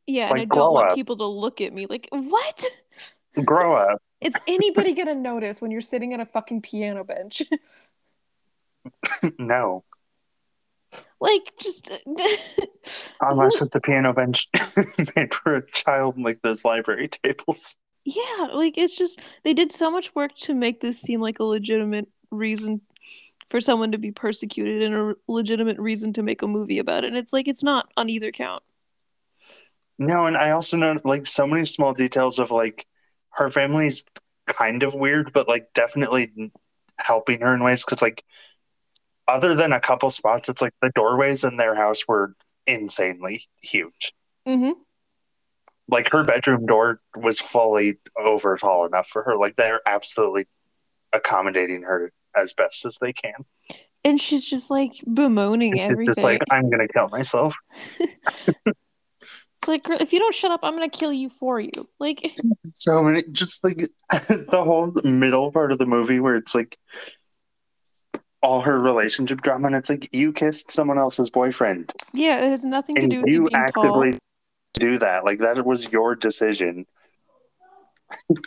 yeah, and I don't want up. people to look at me like what? Grow up." Is anybody gonna notice when you're sitting at a fucking piano bench? no, Like just Unless it's a piano bench made for a child like those library tables. Yeah, like it's just they did so much work to make this seem like a legitimate reason for someone to be persecuted and a legitimate reason to make a movie about it. And it's like it's not on either count. No, and I also know like so many small details of like her family's kind of weird, but like definitely helping her in ways because like other than a couple spots, it's like the doorways in their house were insanely huge. Mm-hmm. Like her bedroom door was fully over tall enough for her. Like they're absolutely accommodating her as best as they can. And she's just like bemoaning It's everything. just like I'm gonna kill myself. it's like, if you don't shut up, I'm gonna kill you for you. Like, So many, just like the whole middle part of the movie where it's like all her relationship drama, and it's like you kissed someone else's boyfriend, yeah, it has nothing to do with you actively tall. Do that. Like that was your decision.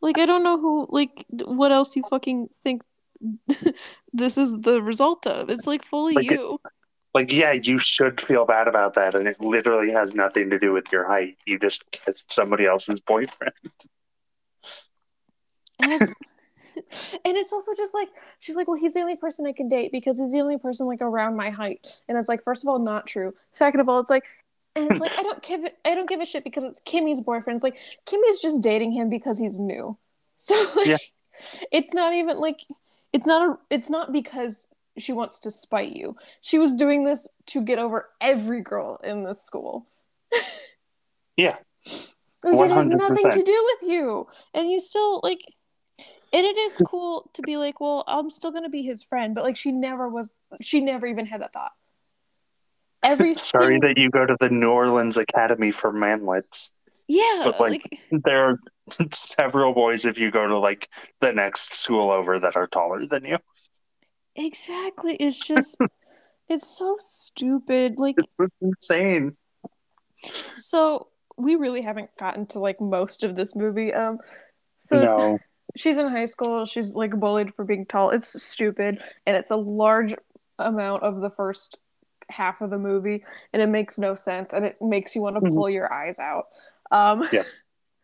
Like, I don't know who, like, what else you fucking think this is the result of. It's like fully Like, it- you. Like, yeah, you should feel bad about that, and it literally has nothing to do with your height. You just kissed somebody else's boyfriend. And it's, and it's also just like she's like, well, he's the only person I can date because he's the only person like around my height. And it's like, first of all, not true. Second of all, it's like, and it's like I don't give I don't give a shit because it's Kimmy's boyfriend. It's like Kimmy's just dating him because he's new. So like, Yeah. it's not even like it's not a it's not because she wants to spite you. She was doing this to get over every girl in this school. Yeah, Like, it has nothing to do with you. And you still like and it is cool to be like, well, I'm still gonna be his friend, but like she never was she never even had that thought. Every sorry sing- that you go to the New Orleans Academy for Manlets. yeah, but, like- like There are several boys if you go to like the next school over that are taller than you. exactly. It's just it's so stupid. Like It's insane. so we really haven't gotten to like most of this movie. Um so no, she's in high school she's like bullied for being tall it's stupid and it's a large amount of the first half of the movie and it makes no sense and it makes you want to Mhm. pull your eyes out um Yeah.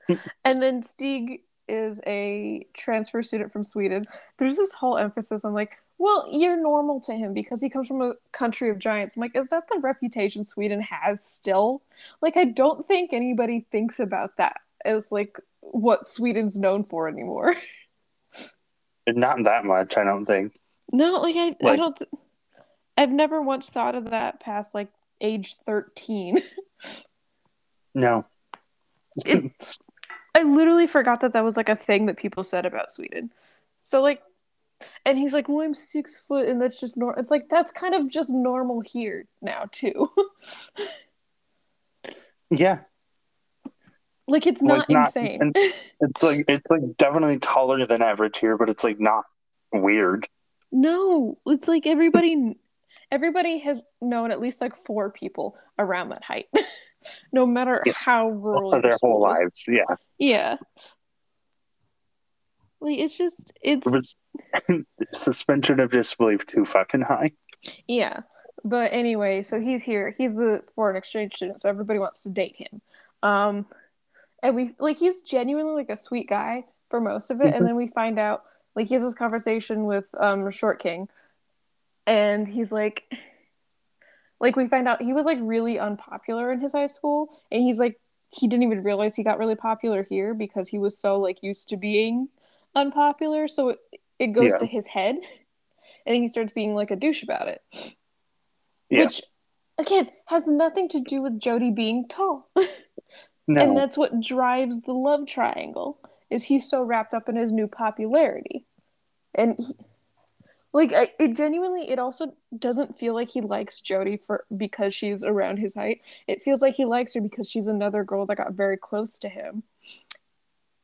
and then Stig is a transfer student from Sweden there's this whole emphasis on like well you're normal to him because he comes from a country of giants I'm like is that the reputation Sweden has still like I don't think anybody thinks about that as like what Sweden's known for anymore not that much. I don't think. No, like I, I don't. Th- I've never once thought of that past like age thirteen. No. It- I literally forgot that that was like a thing that people said about Sweden. So like, and he's like, "Well, I'm six foot, and that's just normal." It's like that's kind of just normal here now too. yeah, like it's Like, not not- insane. it's like it's like definitely taller than average here, but it's like not weird. no, it's like everybody, everybody has known at least like four people around that height, no matter Yeah. how rural Also, their whole is. lives. Yeah, Yeah. Like it's just it's it was suspension of disbelief too fucking high. yeah. But anyway, so he's here. He's the foreign exchange student, so everybody wants to date him. Um and we like he's genuinely like a sweet guy for most of it, and then we find out like he has this conversation with um Short King and he's like like we find out he was like really unpopular in his high school. And he's like he didn't even realize he got really popular here because he was so like used to being unpopular. So it, it goes Yeah. to his head. And he starts being like a douche about it. Yeah. which again has nothing to do with Jody being tall. No, and that's what drives the love triangle is he's so wrapped up in his new popularity. And he, like I, it genuinely it also doesn't feel like he likes jody for because she's around his height it feels like he likes her because she's another girl that got very close to him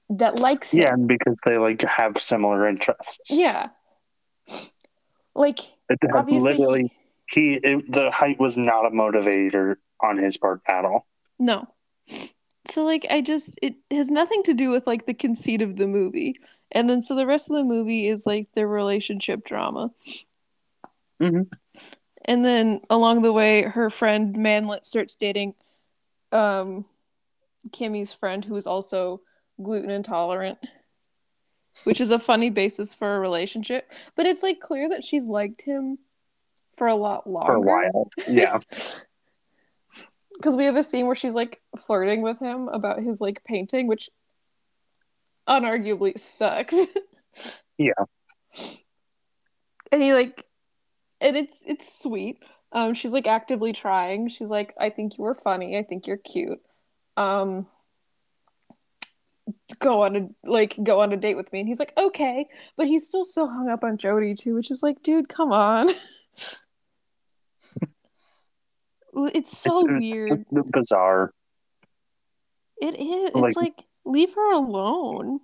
that likes him yeah, and because they like have similar interests. yeah like It obviously literally, he it, the height was not a motivator on his part at all. No. So like I just it has nothing to do with like the conceit of the movie. And then so the rest of the movie is like their relationship drama. Mhm. And then along the way, her friend Manlet starts dating um, Kimmy's friend, who is also gluten intolerant, which is a funny basis for a relationship. But it's like clear that she's liked him for a lot longer. For a while. Yeah. Because we have a scene where she's like flirting with him about his like painting, which unarguably sucks. Yeah. and he like and it's it's sweet. Um she's like actively trying. She's like, I think you were funny, I think you're cute. Um go on a like go on a date with me and he's like okay but he's still so hung up on jody too which is like dude come on it's so It's- weird It's bizarre. it is like- it's like leave her alone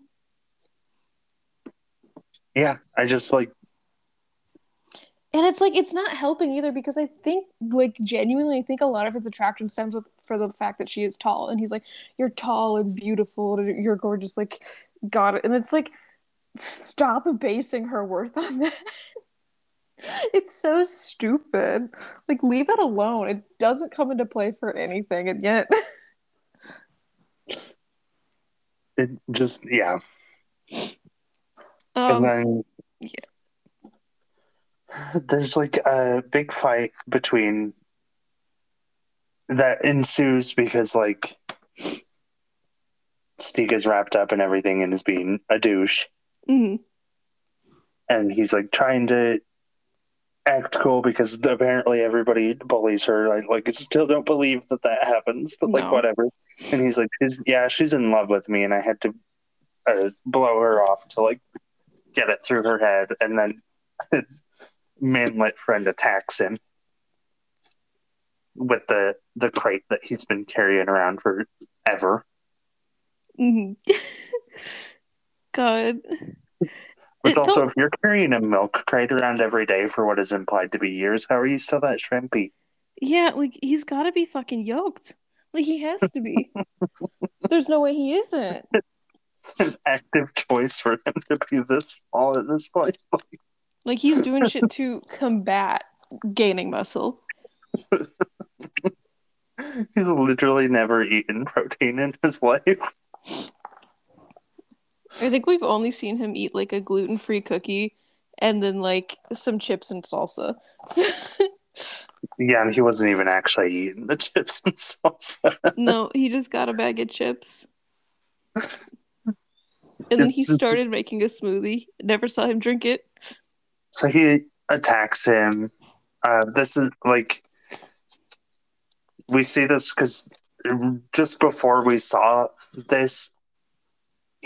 Yeah. I just like and it's like it's not helping either because i think like genuinely i think a lot of his attraction stems with for the fact that she is tall and he's like you're tall and beautiful and you're gorgeous like got it and it's like stop basing her worth on that it's so stupid like leave it alone it doesn't come into play for anything and yet it just yeah. um, and then Yeah. there's like a big fight between that ensues because like Stig is wrapped up in everything and is being a douche mhm. and he's like trying to act cool because apparently everybody bullies her I like I still don't believe that that happens but like No. whatever and he's like she's yeah she's in love with me and I had to uh, blow her off to like get it through her head and then manlet friend attacks him with the the crate that he's been carrying around forever Mhm. god Which It also, if you're carrying a milk crate around every day for what is implied to be years, how are you still that shrimpy? Yeah, like he's got to be fucking yoked. Like he has to be. There's no way he isn't. It's an active choice for him to be this small at this point. Like he's doing shit to combat gaining muscle. He's literally never eaten protein in his life. I think we've only seen him eat like a gluten-free cookie and then like some chips and salsa. Yeah, and he wasn't even actually eating the chips and salsa. no, he just got a bag of chips. And then he started making a smoothie. Never saw him drink it. So he attacks him. Uh, this is like we see this because just before we saw this,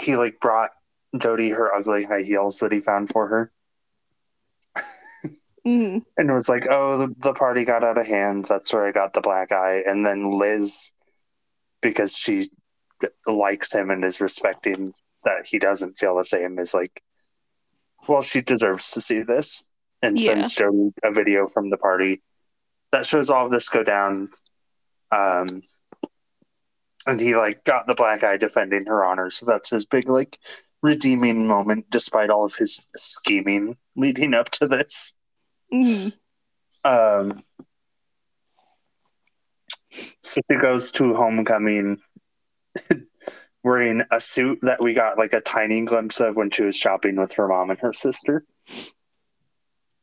he like brought Jody her ugly high heels that he found for her, Mm. and was like, "Oh, the, the party got out of hand. That's where I got the black eye." And then Liz, because she likes him and is respecting that he doesn't feel the same, is like, "Well, she deserves to see this," and Yeah. sends Jody a video from the party that shows all of this go down. Um, and he like got the black eye defending her honor, so that's his big like redeeming moment, despite all of his scheming leading up to this. Mm. Um, so she goes to homecoming wearing a suit that we got like a tiny glimpse of when she was shopping with her mom and her sister.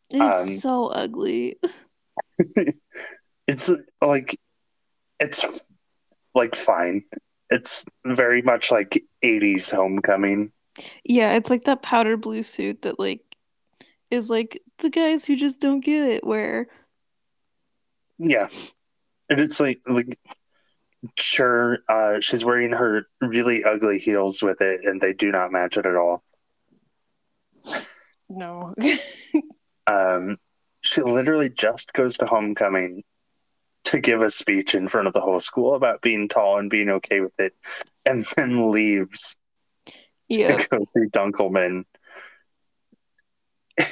It's Um, so ugly. it's like it's like fine. It's very much like 80s homecoming. Yeah, it's like that powder blue suit that like is like the guys who just don't get it wear. Yeah. And it's like like sure uh she's wearing her really ugly heels with it and they do not match it at all. No. Um she literally just goes to homecoming to give a speech in front of the whole school about being tall and being okay with it and then leaves yeah. to go see Dunkleman.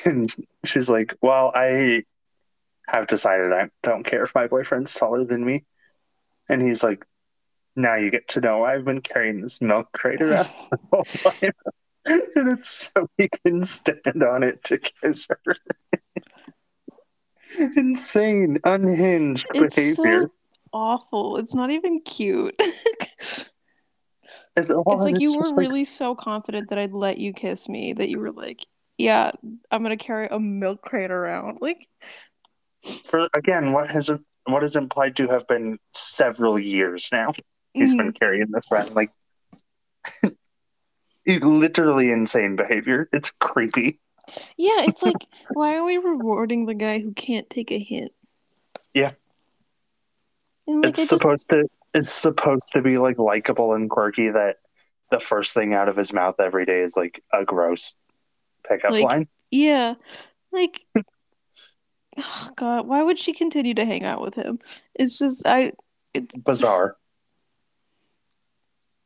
And she's like, Well, I have decided I don't care if my boyfriend's taller than me. And he's like, Now you get to know I've been carrying this milk crate around the whole time. and it's so he can stand on it to kiss her. insane, unhinged It's behavior. so awful. It's not even cute. It's, well, It's like and you were like, really so confident that I'd let you kiss me that you were like, yeah, I'm gonna carry a milk crate around. Like, for again, what has what is implied to have been several years now. He's been mhm. carrying this around like it's literally insane behavior. It's creepy. Yeah, it's like, why are we rewarding the guy who can't take a hint? Yeah. Like, it's I just, supposed to it's supposed to be like likable and quirky that the first thing out of his mouth every day is like a gross pickup Like- line. yeah, like, oh God, why would she continue to hang out with him? It's just, I, it's, Bizarre.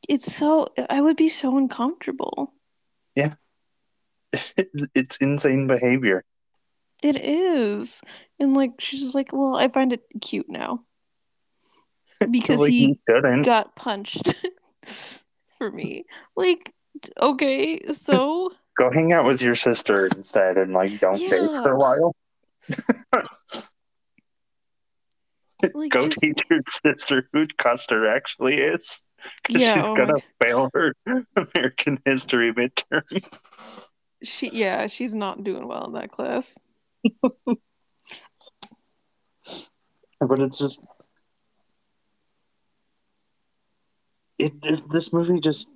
it's so, I would be so uncomfortable. it's insane behavior. It is. And like she's just like, well, I find it cute now. Because like he got punched for me. Like, okay, so Go hang out with your sister instead and like don't date Yeah. for a while. like Go just, teach your sister who Custer actually is. Because Yeah, she's oh gonna fail her American history midterm. She yeah, she's not doing well in that class. But it's just it, it this movie just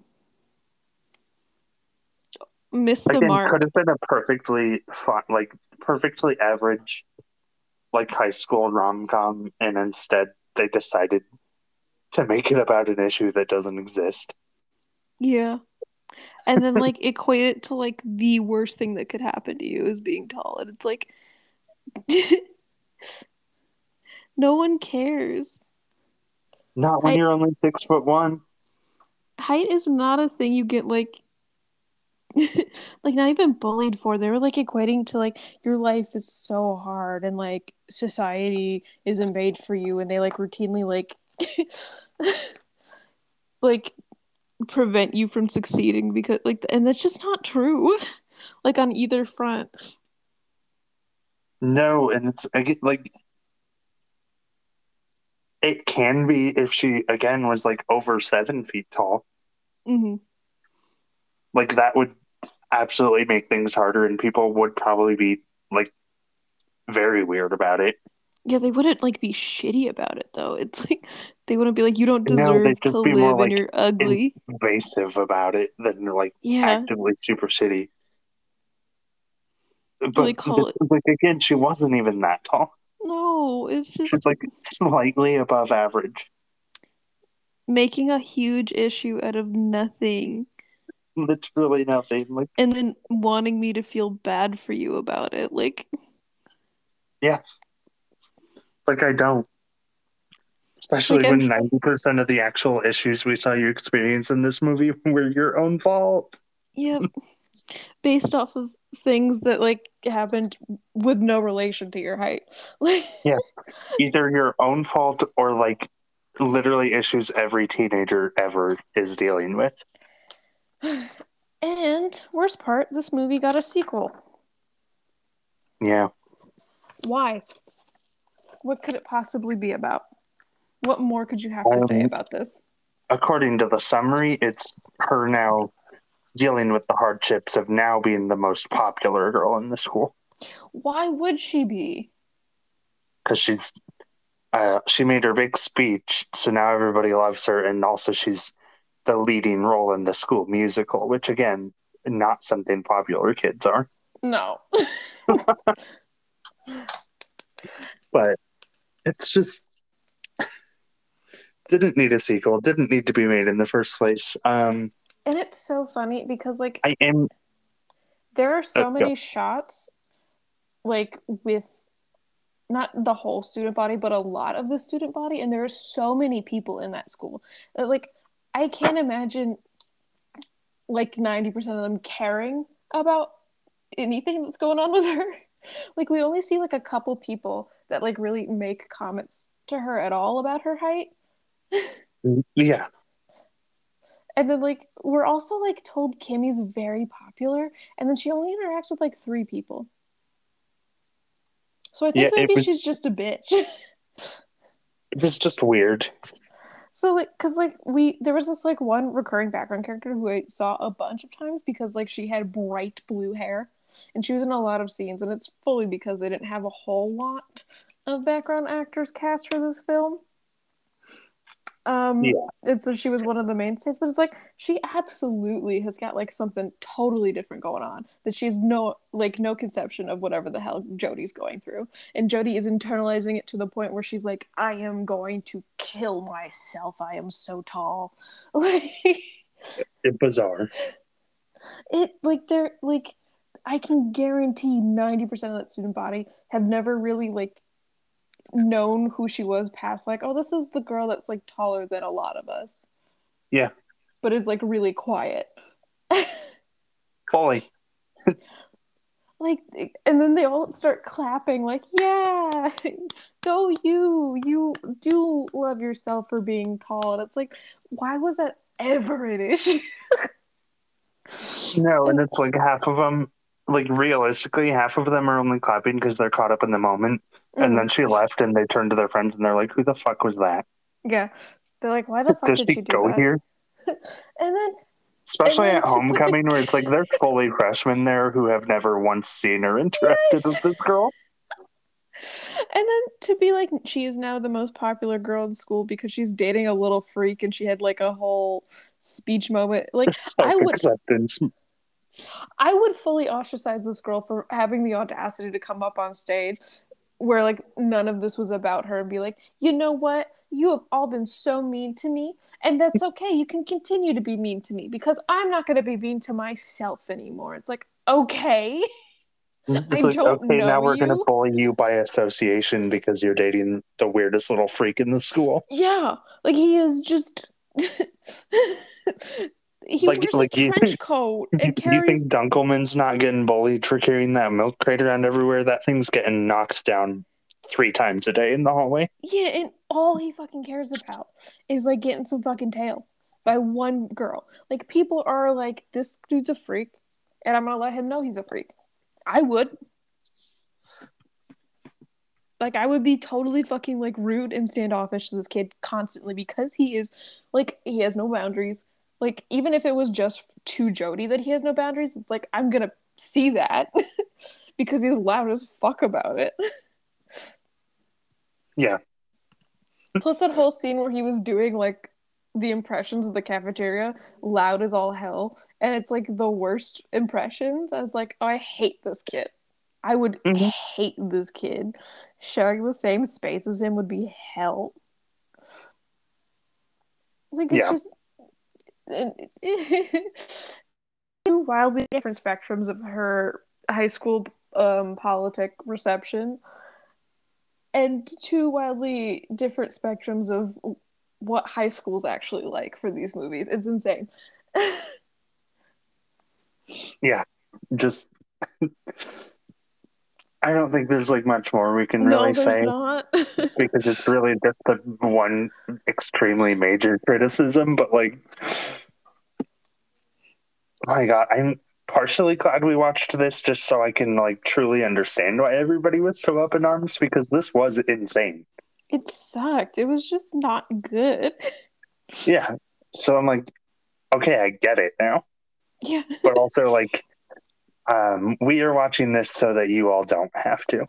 Missed the again mark. could have been a perfectly fun, like perfectly average like high school rom com and instead they decided to make it about an issue that doesn't exist. Yeah. And then like equate it to like the worst thing that could happen to you is being tall. And it's like no one cares. Not when I- you're only six foot one. height is not a thing you get like like not even bullied for they were like equating to like your life is so hard and like society isn't made for you and they like routinely like like prevent you from succeeding because like and that's just not true like on either front No, and it's I get like it can be if she again was like over seven feet tall. hmm Like that would absolutely make things harder, and people would probably be like very weird about it. Yeah they wouldn't like be shitty about it though it's like they wouldn't be like you don't deserve they'd to be more live and like you're ugly Invasive about it than like yeah actively super shitty. But call this- like again, she wasn't even that tall. no it's just She's like slightly above average. making a huge issue out of nothing Literally nothing. Like and then wanting me to feel bad for you about it like like I don't. Especially Like, when ninety percent of the actual issues we saw you experience in this movie were your own fault. yep based off of things that like happened with no relation to your height like Either your own fault or like literally issues every teenager ever is dealing with. and worst part this movie got a sequel Yeah. why what could it possibly be about what more could you have to say Um, about this According to the summary, it's her now dealing with the hardships of now being the most popular girl in the school. why would she be Because she's uh, she made her big speech, so now everybody loves her, and also she's the leading role in the school musical, which again, not something popular kids are. no but it's just didn't need a sequel didn't need to be made in the first place. Um and it's so funny because like i am there are so Uh, many shots like with not the whole student body but a lot of the student body and there are so many people in that school. That, like i can't imagine like 90% of them caring about anything that's going on with her like we only see like a couple people that like really make comments to her at all about her height yeah and then like we're also like told kimmy's very popular and then she only interacts with like three people So I think Yeah, maybe was- she's just a bitch. It was just weird. So like, cause like we there was this like one recurring background character who I saw a bunch of times because like she had bright blue hair, and she was in a lot of scenes, and it's fully because they didn't have a whole lot of background actors cast for this film. Um, Yeah. and so she was one of the mainstays, but it's like she absolutely has got like something totally different going on that she's no like no conception of whatever the hell Jody's going through, and Jody is internalizing it to the point where she's like, "I am going to kill myself. I am so tall." Like bizarre. it, like they're like, I can guarantee ninety percent of that student body have never really like known who she was past like, oh, this is the girl that's like taller than a lot of us. Yeah. but is like really quiet. Fully. like and then they all start clapping like yeah go you you do love yourself for being tall and it's like why was that ever an issue No, and it's like half of them, like realistically, half of them are only clapping because they're caught up in the moment. And mm-hmm. then she left, and they turn to their friends, and they're like, "Who the fuck was that? yeah they're like why the fuck Does did she she go that here?" and then Especially then at homecoming, where it's like there's fully freshmen there who have never once seen or interacted Yes. with this girl. and then to be like she is now the most popular girl in school because she's dating a little freak and she had like a whole speech moment like I would acceptance. I would fully ostracize this girl for having the audacity to come up on stage where like none of this was about her and be like, you know what? You have all been so mean to me, and that's okay. You can continue to be mean to me because I'm not going to be mean to myself anymore. It's like, okay. It's I like, don't okay, now we're gonna bully you by association because you're dating the weirdest little freak in the school. Yeah. Like he is just. he Like- wears like a you- trench coat and You think Dunkleman's not getting bullied for carrying that milk crate around everywhere? That thing's getting knocked down three times a day in the hallway. Yeah, and all he fucking cares about is like getting some fucking tail by one girl. Like people are like, this dude's a freak, and I'm gonna let him know he's a freak. I would. Like I would be totally fucking like rude and standoffish to this kid constantly because he is like he has no boundaries. Like even if it was just to Jody that he has no boundaries, it's like I'm gonna see that because he's loud as fuck about it. Yeah. Plus that whole scene where he was doing like the impressions of the cafeteria, loud as all hell, and it's like the worst impressions. I was like, oh, I hate this kid. I would Mhm. hate this kid. Sharing the same space as him would be hell. Like it's Yeah. just two wildly different spectrums of her high school um, politic reception and two wildly different spectrums of what high school's actually like for these movies. It's insane. Yeah, just, I don't think there's like much more we can really say not. because it's really just the one extremely major criticism. But like, my God, I'm partially glad we watched this just so I can like truly understand why everybody was so up in arms because this was insane. it sucked. It was just not good. Yeah. So I'm like, okay, I get it now. Yeah. But also like um we are watching this so that you all don't have to.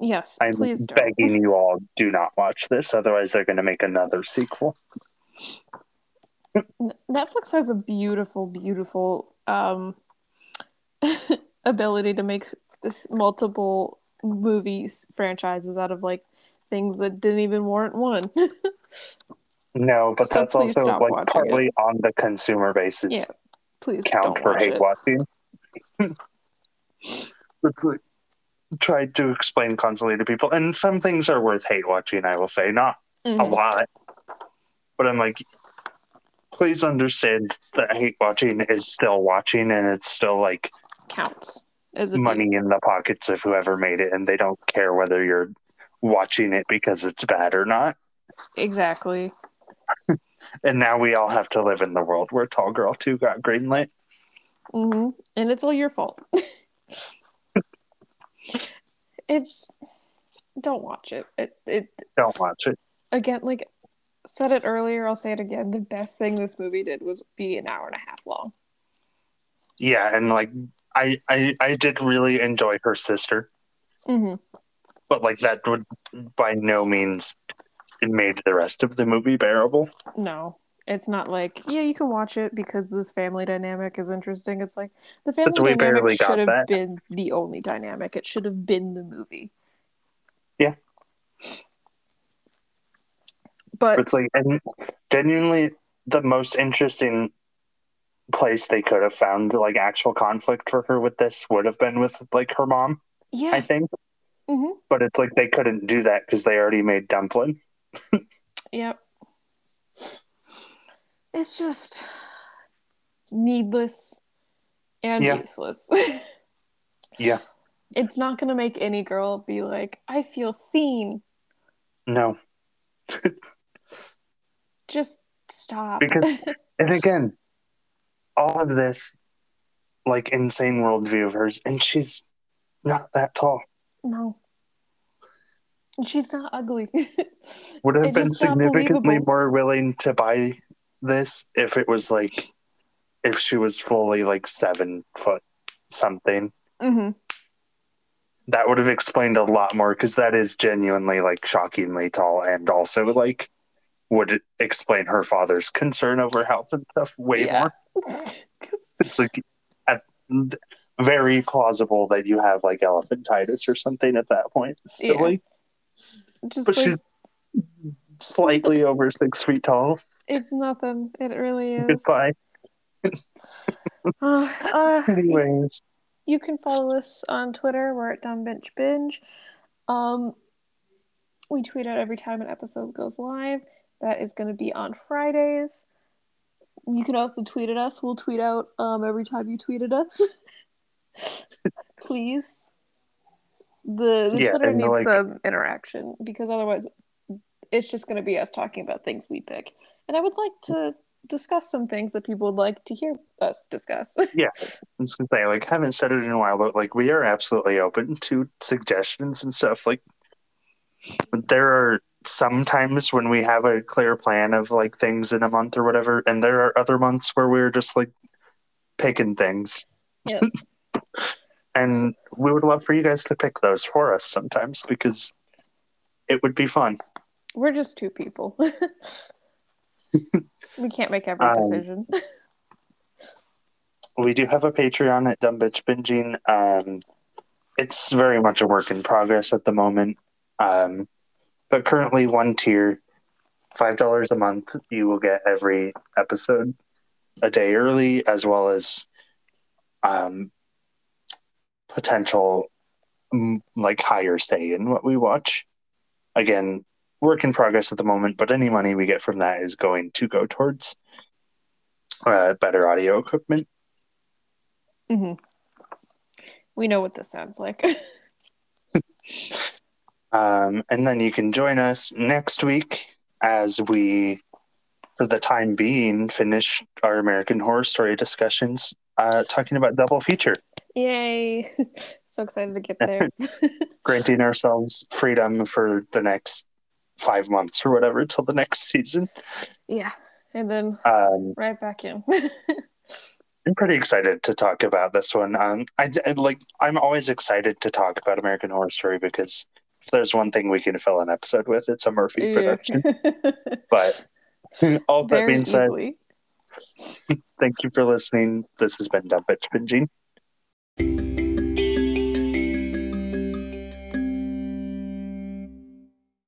Yes. I'm please don't. begging you all do not watch this, otherwise they're gonna make another sequel. Netflix has a beautiful, beautiful um, ability to make this multiple movies franchises out of like things that didn't even warrant one. No, but So that's also like partly on the consumer basis Yeah, Please count for hate it. watching. Let's like, try to explain constantly to people. And some things are worth hate watching, I will say. Not a Mhm. lot. But I'm like, please understand that hate watching is still watching and it's still like Counts as money in the pockets of whoever made it and they don't care whether you're watching it because it's bad or not. Exactly. And now we all have to live in the world where Tall Girl 2 got greenlit. Mm hmm And it's all your fault. it's don't watch it. It it Don't watch it. again like said it earlier, I'll say it again. The best thing this movie did was be an hour and a half long. Yeah, and like I I I did really enjoy her sister, Mm-hmm. but like that would by no means it made the rest of the movie bearable. No, it's not like yeah, you can watch it because this family dynamic is interesting. It's like the family dynamic should have been the only dynamic. It should have been the movie. Yeah. But It's like and genuinely the most interesting place they could have found like actual conflict for her with this would have been with like her mom, Yeah. I think. hmm But it's like they couldn't do that because they already made Dumplin'. yep. It's just needless and Yeah. useless. Yeah. it's not gonna make any girl be like, I feel seen. No. Just stop. Because- And again, all of this like insane worldview of hers, and she's not that tall. no. She's not ugly. Would have been significantly more willing to buy this if it was like if she was fully like seven foot something. hmm That would have explained a lot more because that is genuinely like shockingly tall and also like would explain her father's concern over health and stuff way Yeah. more. It's like at, very plausible that you have like elephantitis or something at that point. Yeah. Just But like she's slightly over six feet tall. it's nothing. It really is. Goodbye. Uh, uh, Anyways, you can follow us on Twitter. We're at Dumb Bitch Binge. Um, we tweet out every time an episode goes live. That is going to be on Fridays. You can also tweet at us. We'll tweet out um, every time you tweet at us. Please. The, the Yeah, Twitter needs like- some interaction because otherwise it's just going to be us talking about things we pick. And I would like to discuss some things that people would like to hear us discuss. Yeah, I was gonna say, like, haven't said it in a while, but like, we are absolutely open to suggestions and stuff. Like, there are some times when we have a clear plan of like things in a month or whatever, and there are other months where we're just like picking things. Yeah. and we would love for you guys to pick those for us sometimes because it would be fun. We're just two people. we can't make every Um, decision. we do have a Patreon at Dumb Bitch Binging. Um, it's very much a work in progress at the moment. Um, but currently, one tier, five dollars a month, you will get every episode a day early, as well as um, potential mm, like higher say in what we watch. Again, work in progress at the moment, but any money we get from that is going to go towards uh, better audio equipment. Mm-hmm. We know what this sounds like. Um, and then you can join us next week as we, for the time being, finish our American Horror Story discussions, uh, talking about double feature, Yay! so excited to get there. granting ourselves freedom for the next five months or whatever till the next season. yeah. And then Um, right back in. I'm pretty excited to talk about this one. Um, I, I like. I'm always excited to talk about American Horror Story because there's one thing we can fill an episode with, it's a Murphy Yeah. production. But all that being said. Thank you for listening. This has been Dumb Bitch Binging.